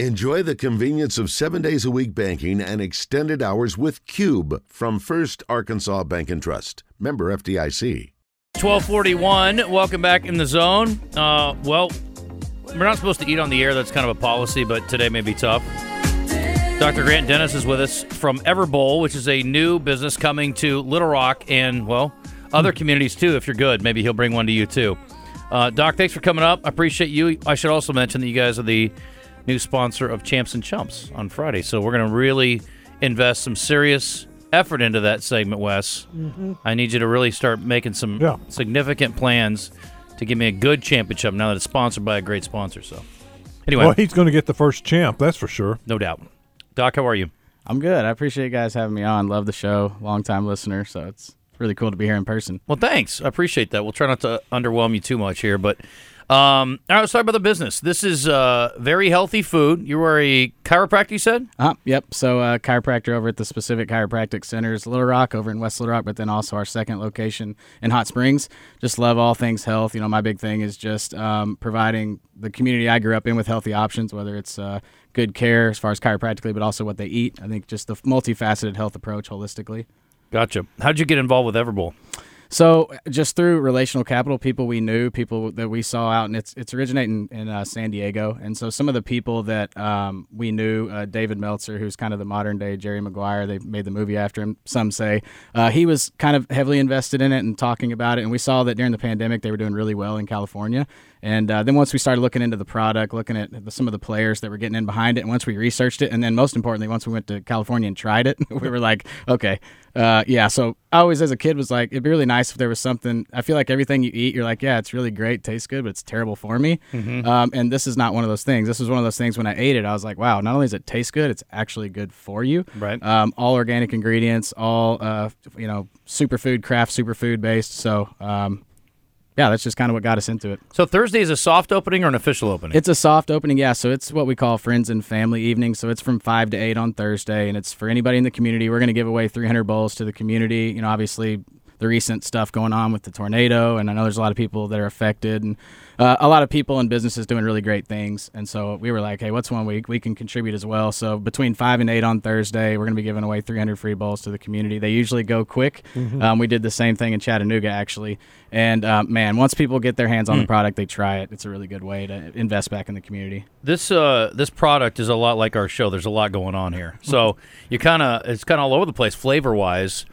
Enjoy the convenience of seven days a week banking and extended hours with Cube from First Arkansas Bank and Trust. Member FDIC. 1241. Welcome back in the zone. Uh, well, we're not supposed to eat on the air. That's kind of a policy, but today may be tough. Dr. Grant Dennis is with us from Everbowl, which is a new business coming to Little Rock and, well, other communities too. If you're good, maybe he'll bring one to you too. Uh, Doc, thanks for coming up. I appreciate you. I should also mention that you guys are the new sponsor of Champs and Chumps on Friday. So we're going to really invest some serious effort into that segment, Wes. Mm-hmm. I need you to really start making some yeah. significant plans to give me a good championship now that it's sponsored by a great sponsor. So, anyway. Well, he's going to get the first champ, that's for sure. No doubt. Doc, how are you? I'm good. I appreciate you guys having me on. Love the show. Long time listener. So it's really cool to be here in person. Well, thanks. I appreciate that. We'll try not to underwhelm you too much here, but um, all right, let's talk about the business. This is uh, very healthy food. You are a chiropractor, you said? Uh, yep. So, uh, chiropractor over at the Specific Chiropractic Centers, Little Rock, over in West Little Rock, but then also our second location in Hot Springs. Just love all things health. You know, my big thing is just um, providing the community I grew up in with healthy options, whether it's uh, good care as far as chiropractically, but also what they eat. I think just the multifaceted health approach holistically. Gotcha. How'd you get involved with Everbowl? So just through relational capital, people we knew, people that we saw out, and it's it's originating in uh, San Diego, and so some of the people that um, we knew, uh, David Meltzer, who's kind of the modern day Jerry Maguire, they made the movie after him. Some say uh, he was kind of heavily invested in it and talking about it, and we saw that during the pandemic they were doing really well in California, and uh, then once we started looking into the product, looking at the, some of the players that were getting in behind it, and once we researched it, and then most importantly, once we went to California and tried it, we were like, okay, uh, yeah. So I always, as a kid, was like, it'd be really nice if there was something. I feel like everything you eat, you're like, yeah, it's really great, tastes good, but it's terrible for me. Mm-hmm. Um, and this is not one of those things. This was one of those things when I ate it, I was like, wow, not only does it taste good, it's actually good for you. Right. Um, all organic ingredients, all uh, you know, superfood, craft superfood based. So um, yeah, that's just kind of what got us into it. So Thursday is a soft opening or an official opening? It's a soft opening, yeah. So it's what we call friends and family evening. So it's from five to eight on Thursday, and it's for anybody in the community. We're going to give away 300 bowls to the community. You know, obviously the recent stuff going on with the tornado, and I know there's a lot of people that are affected, and uh, a lot of people and businesses doing really great things. And so we were like, hey, what's one week we can contribute as well? So between five and eight on Thursday, we're going to be giving away 300 free bowls to the community. They usually go quick. Mm-hmm. Um, we did the same thing in Chattanooga actually, and uh, man, once people get their hands on mm. the product, they try it. It's a really good way to invest back in the community. This uh, this product is a lot like our show. There's a lot going on here, so you kind of it's kind of all over the place flavor wise.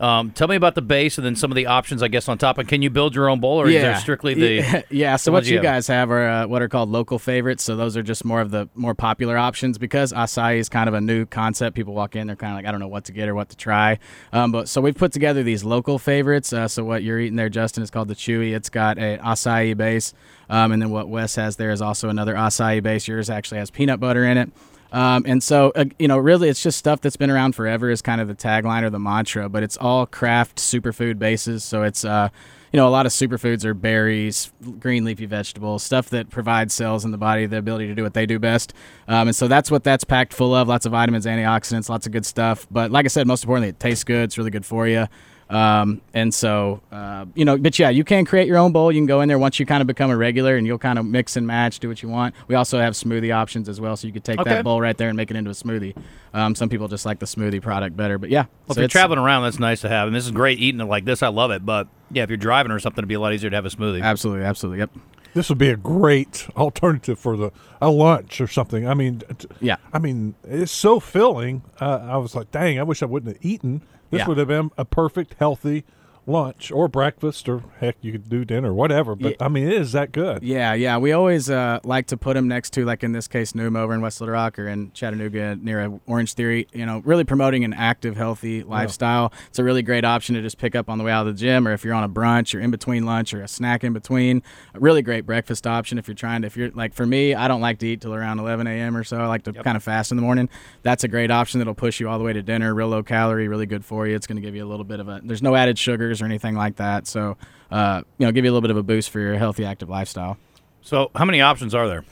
Um, tell me about the base and then some of the options, I guess, on top. And can you build your own bowl, or yeah. is there strictly the? yeah. So what you, you guys have are uh, what are called local favorites. So those are just more of the more popular options because acai is kind of a new concept. People walk in, they're kind of like, I don't know what to get or what to try. Um, but so we've put together these local favorites. Uh, so what you're eating there, Justin, is called the chewy. It's got a acai base, um, and then what Wes has there is also another acai base. Yours actually has peanut butter in it. Um, and so, uh, you know, really, it's just stuff that's been around forever, is kind of the tagline or the mantra, but it's all craft superfood bases. So it's, uh, you know, a lot of superfoods are berries, green leafy vegetables, stuff that provides cells in the body the ability to do what they do best. Um, and so that's what that's packed full of lots of vitamins, antioxidants, lots of good stuff. But like I said, most importantly, it tastes good. It's really good for you. Um, and so, uh, you know, but yeah, you can create your own bowl. You can go in there once you kind of become a regular and you'll kind of mix and match, do what you want. We also have smoothie options as well. So you could take okay. that bowl right there and make it into a smoothie. Um, some people just like the smoothie product better, but yeah. Well, so if you're traveling around, that's nice to have. And this is great eating it like this. I love it. But yeah, if you're driving or something, it'd be a lot easier to have a smoothie. Absolutely. Absolutely. Yep. This would be a great alternative for the a lunch or something. I mean, yeah. I mean, it's so filling. Uh, I was like, dang, I wish I wouldn't have eaten. This yeah. would have been a perfect, healthy lunch or breakfast or heck you could do dinner whatever but yeah. i mean it is that good yeah yeah we always uh, like to put them next to like in this case noom over in west little rock or in chattanooga near orange theory you know really promoting an active healthy lifestyle yeah. it's a really great option to just pick up on the way out of the gym or if you're on a brunch or in between lunch or a snack in between a really great breakfast option if you're trying to if you're like for me i don't like to eat till around 11 a.m or so i like to yep. kind of fast in the morning that's a great option that'll push you all the way to dinner real low calorie really good for you it's going to give you a little bit of a there's no added sugars or anything like that. So, uh, you know, give you a little bit of a boost for your healthy, active lifestyle. So, how many options are there?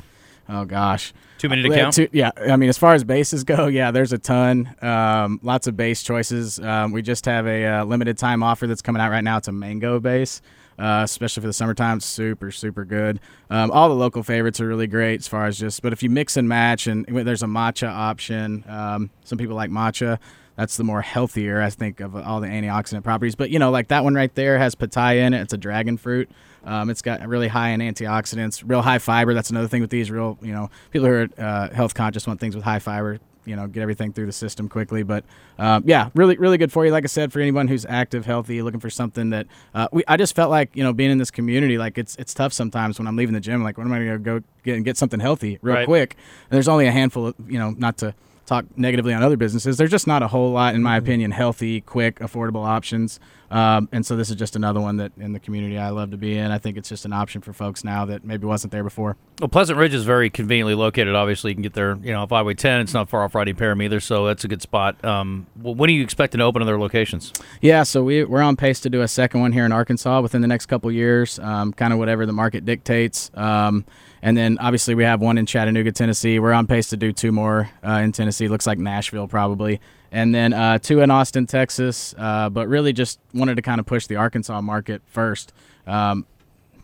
Oh gosh, too many to count. Two, yeah, I mean, as far as bases go, yeah, there's a ton. Um, lots of base choices. Um, we just have a uh, limited time offer that's coming out right now. It's a mango base. uh, especially for the summertime. Super, super good. Um, all the local favorites are really great as far as just, but if you mix and match, and there's a matcha option. Um, some people like matcha. That's the more healthier, I think, of all the antioxidant properties. But you know, like that one right there has pitaya in it. It's a dragon fruit. Um, it's got really high in antioxidants, real high fiber. That's another thing with these. Real, you know, people who are uh, health conscious want things with high fiber you know get everything through the system quickly. But um, yeah, really really good for you. Like I said, for anyone who's active, healthy, looking for something that uh, we I just felt like you know being in this community, like it's it's tough sometimes when I'm leaving the gym. Like when am I going to go get and get something healthy real Right. quick? And there's only a handful of you know not to talk negatively on other businesses. There's just not a whole lot, in my mm-hmm. opinion, healthy, quick, affordable options. Um, and so this is just another one that in the community I love to be in. I think it's just an option for folks now that maybe wasn't there before. Well, Pleasant Ridge is very conveniently located. Obviously, you can get there, you know, off Highway 10. It's not far off Rodney Parham either, so that's a good spot. Um, when are you expecting to open other locations? Yeah, so we, we're on pace to do a second one here in Arkansas within the next couple years, um, kind of whatever the market dictates. Um, and then obviously we have one in Chattanooga, Tennessee. We're on pace to do two more uh, in Tennessee. Looks like Nashville probably. And then uh, two in Austin, Texas. Uh, but really just wanted to kind of push the Arkansas market first. Um,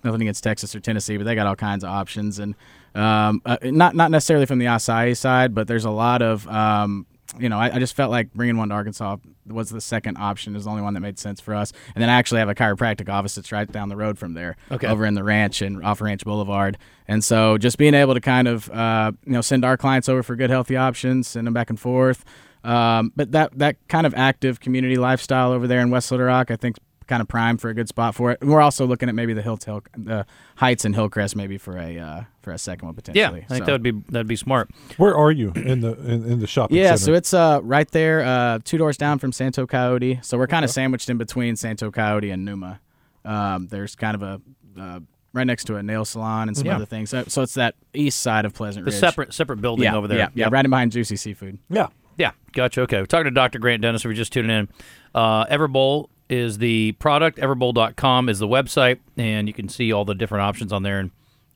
nothing against Texas or Tennessee, but they got all kinds of options, and um, uh, not not necessarily from the acai side, but there's a lot of um, you know, I, I just felt like bringing one to Arkansas was the second option, is the only one that made sense for us. And then I actually have a chiropractic office that's right down the road from there, Okay. over in the ranch and off Ranch Boulevard. And so just being able to kind of, uh, you know, send our clients over for good, healthy options, send them back and forth. Um, but that that kind of active community lifestyle over there in West Little Rock, I think, kind of prime for a good spot for it. And we're also looking at maybe the Hill the Heights and Hillcrest maybe for a uh, for a second one potentially. Yeah, potentially. I think So- that would be that'd be smart. Where are you in the in, in the shopping Yeah, center? so it's uh right there, uh, two doors down from Santo Coyote. So we're kind of sandwiched in between Santo Coyote and Numa. Um, there's kind of a uh, right next to a nail salon and some Yeah. other things. So, so it's that east side of Pleasant The separate separate building yeah, over there. Yeah, yeah, Yep. right in behind Juicy Seafood. yeah. Yeah, gotcha. Okay, we're talking to Dr. Grant Dennis. If you're just tuning in, uh, Everbowl is the product. Everbowl.com is the website, and you can see all the different options on there. And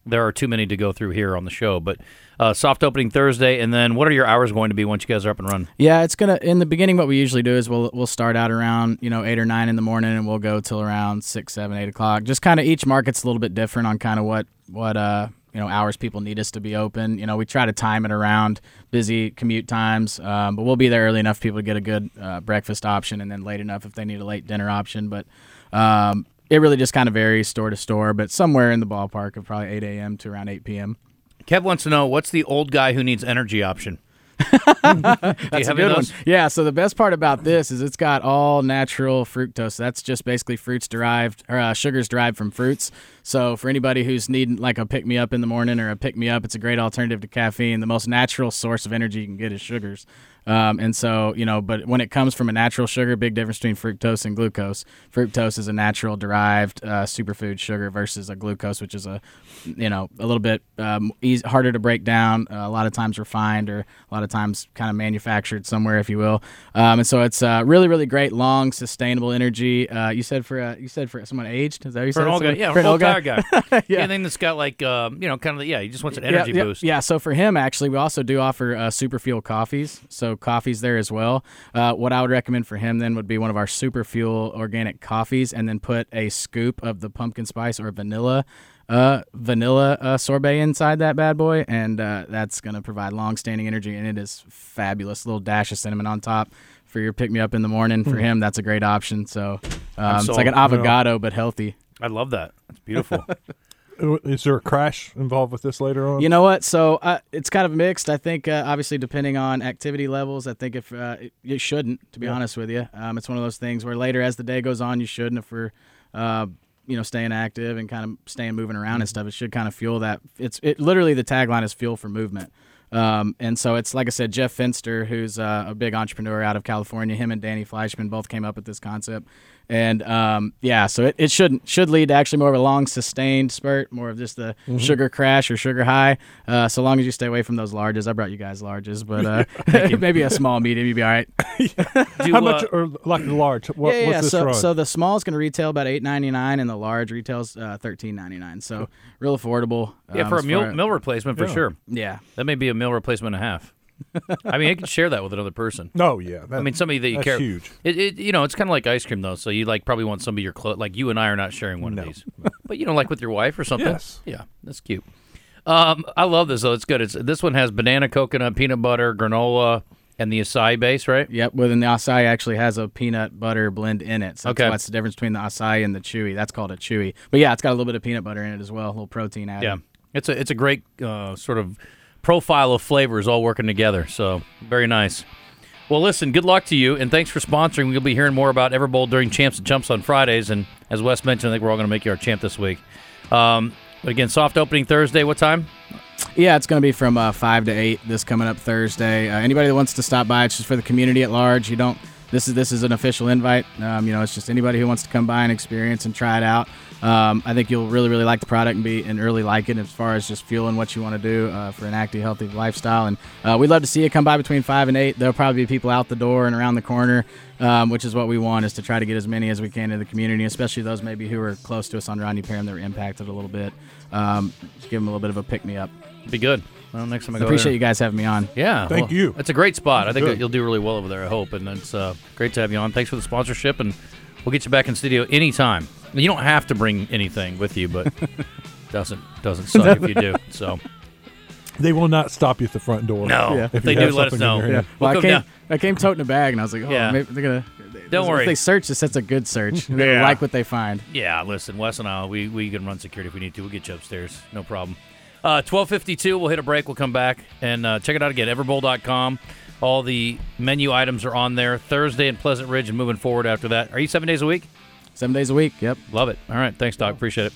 there are too many to go through here on the show. But uh, soft opening Thursday, and then what are your hours going to be once you guys are up and running? Yeah, it's gonna. In the beginning, what we usually do is we'll we'll start out around you know eight or nine in the morning, and we'll go till around six, seven, eight o'clock. Just kind of each market's a little bit different on kind of what what uh you know hours people need us to be open. You know, we try to time it around busy commute times, um, but we'll be there early enough people to get a good uh, breakfast option, and then late enough if they need a late dinner option. But um, it really just kind of varies store to store, but somewhere in the ballpark of probably eight a.m. to around eight p.m. Kev wants to know what's the old guy who needs energy option. That's a good one. Yeah. So the best part about this is it's got all natural fructose. That's just basically fruits derived or uh, sugars derived from fruits. So for anybody who's needing like a pick me up in the morning or a pick me up, it's a great alternative to caffeine. The most natural source of energy you can get is sugars. Um, and so, you know, but when it comes from a natural sugar, big difference between fructose and glucose. Fructose is a natural derived uh, superfood sugar versus a glucose, which is a, you know, a little bit um, easy, harder to break down. Uh, a lot of times refined or a lot of times kind of manufactured somewhere, if you will. Um, and so it's uh, really, really great, long, sustainable energy. Uh, you said for uh, you said for someone aged, is that what you For said? an old guy, yeah, for an old old guy guy. Yeah. Anything that's got like, um, you know, kind of, yeah, he just wants an energy yeah, yeah, boost. Yeah, so for him, actually, we also do offer uh, super fuel coffees. So coffees there as well. Uh, what I would recommend for him then would be one of our super fuel organic coffees, and then put a scoop of the pumpkin spice or vanilla. Uh, vanilla uh, sorbet inside that bad boy, and uh, that's gonna provide long-standing energy, and it is fabulous. little dash of cinnamon on top for your pick me up in the morning. For him, that's a great option. So um, it's like an avocado but healthy. I love that. That's beautiful. Uh, Is there a crash involved with this later on? You know what? So uh, it's kind of mixed. I think, uh, obviously, depending on activity levels, I think if uh, it, you shouldn't, to be honest with you, um, it's one of those things where later as the day goes on, you shouldn't. If we're, uh, you know, staying active and kind of staying moving around and stuff, it should kind of fuel that. It's it literally the tagline is fuel for movement. Um, and so it's like I said, Jeff Fenster, who's uh, a big entrepreneur out of California. Him and Danny Fleischman both came up with this concept, and um, yeah, so it, it should should lead to actually more of a long sustained spurt, more of just the sugar crash or sugar high. Uh, so long as you stay away from those larges. I brought you guys larges, but uh, maybe a small medium, you'd be all right. Do, How uh, much, or like the large? What, yeah, yeah. what's this So, run? so the small is going to retail about eight ninety nine, and the large retails uh, thirteen ninety nine. So real affordable. yeah, um, for a as meal, meal replacement for Yeah. sure. Yeah. That may be a meal replacement and a half. I mean, I can share that with another person. No, yeah. That, I mean, somebody that you that's care. huge. It, it, you know, it's kind of like ice cream though. So you like probably want somebody you're close. Like you and I are not sharing one No. of these, but you know, like with your wife or something. Yes. Yeah, that's cute. Um, I love this though. It's good. It's this one has banana, coconut, peanut butter, granola, and the acai base, right? Yep, Well, then the acai actually has a peanut butter blend in it. So that's Okay. what's the difference between the acai and the chewy. That's called a chewy. But yeah, it's got a little bit of peanut butter in it as well, a little protein added. Yeah, it's a it's a great uh, sort of profile of flavors all working together. So very nice. Well, listen, good luck to you, and thanks for sponsoring. We'll be hearing more about Everbowl during Champs and Chumps on Fridays, and as Wes mentioned, I think we're all going to make you our champ this week. Um, but again, soft opening Thursday. What time? Yeah, it's going to be from uh, five to eight this coming up Thursday. Uh, anybody that wants to stop by, it's just for the community at large. You don't. This is this is an official invite. Um, you know, it's just anybody who wants to come by and experience and try it out. Um, I think you'll really really like the product and be and really like it as far as just fueling what you want to do uh, for an active, healthy lifestyle. And uh, we'd love to see you come by between five and eight. There'll probably be people out the door and around the corner, um, which is what we want is to try to get as many as we can in the community, especially those maybe who are close to us on Rodney Parham that were impacted a little bit. Um, just give them a little bit of a pick me up. Be good. Well, next time I I appreciate there. you guys having me on. Yeah, Thank well, you. It's a great spot. I think Good. that you'll do really well over there. I hope, and it's uh, great to have you on. Thanks for the sponsorship, and we'll get you back in studio anytime. You don't have to bring anything with you, but doesn't doesn't suck if you do. So They will not stop you at the front door. no, Yeah. if If they do, let us something in know. your hand. We'll Well, I came, down. I came toting a bag, and I was like, oh, Yeah. maybe they're gonna. Don't if worry. they search this, that's a good search. They Yeah. like what they find. Yeah, listen, Wes and I, we, we can run security if we need to. We'll get you upstairs. No problem. Uh, 1252, we'll hit a break. We'll come back and uh, check it out again. Everbowl.com. All the menu items are on there. Thursday in Pleasant Ridge and moving forward after that. Are you seven days a week? Seven days a week. Yep. Love it. All right. Thanks, Doc. Appreciate it.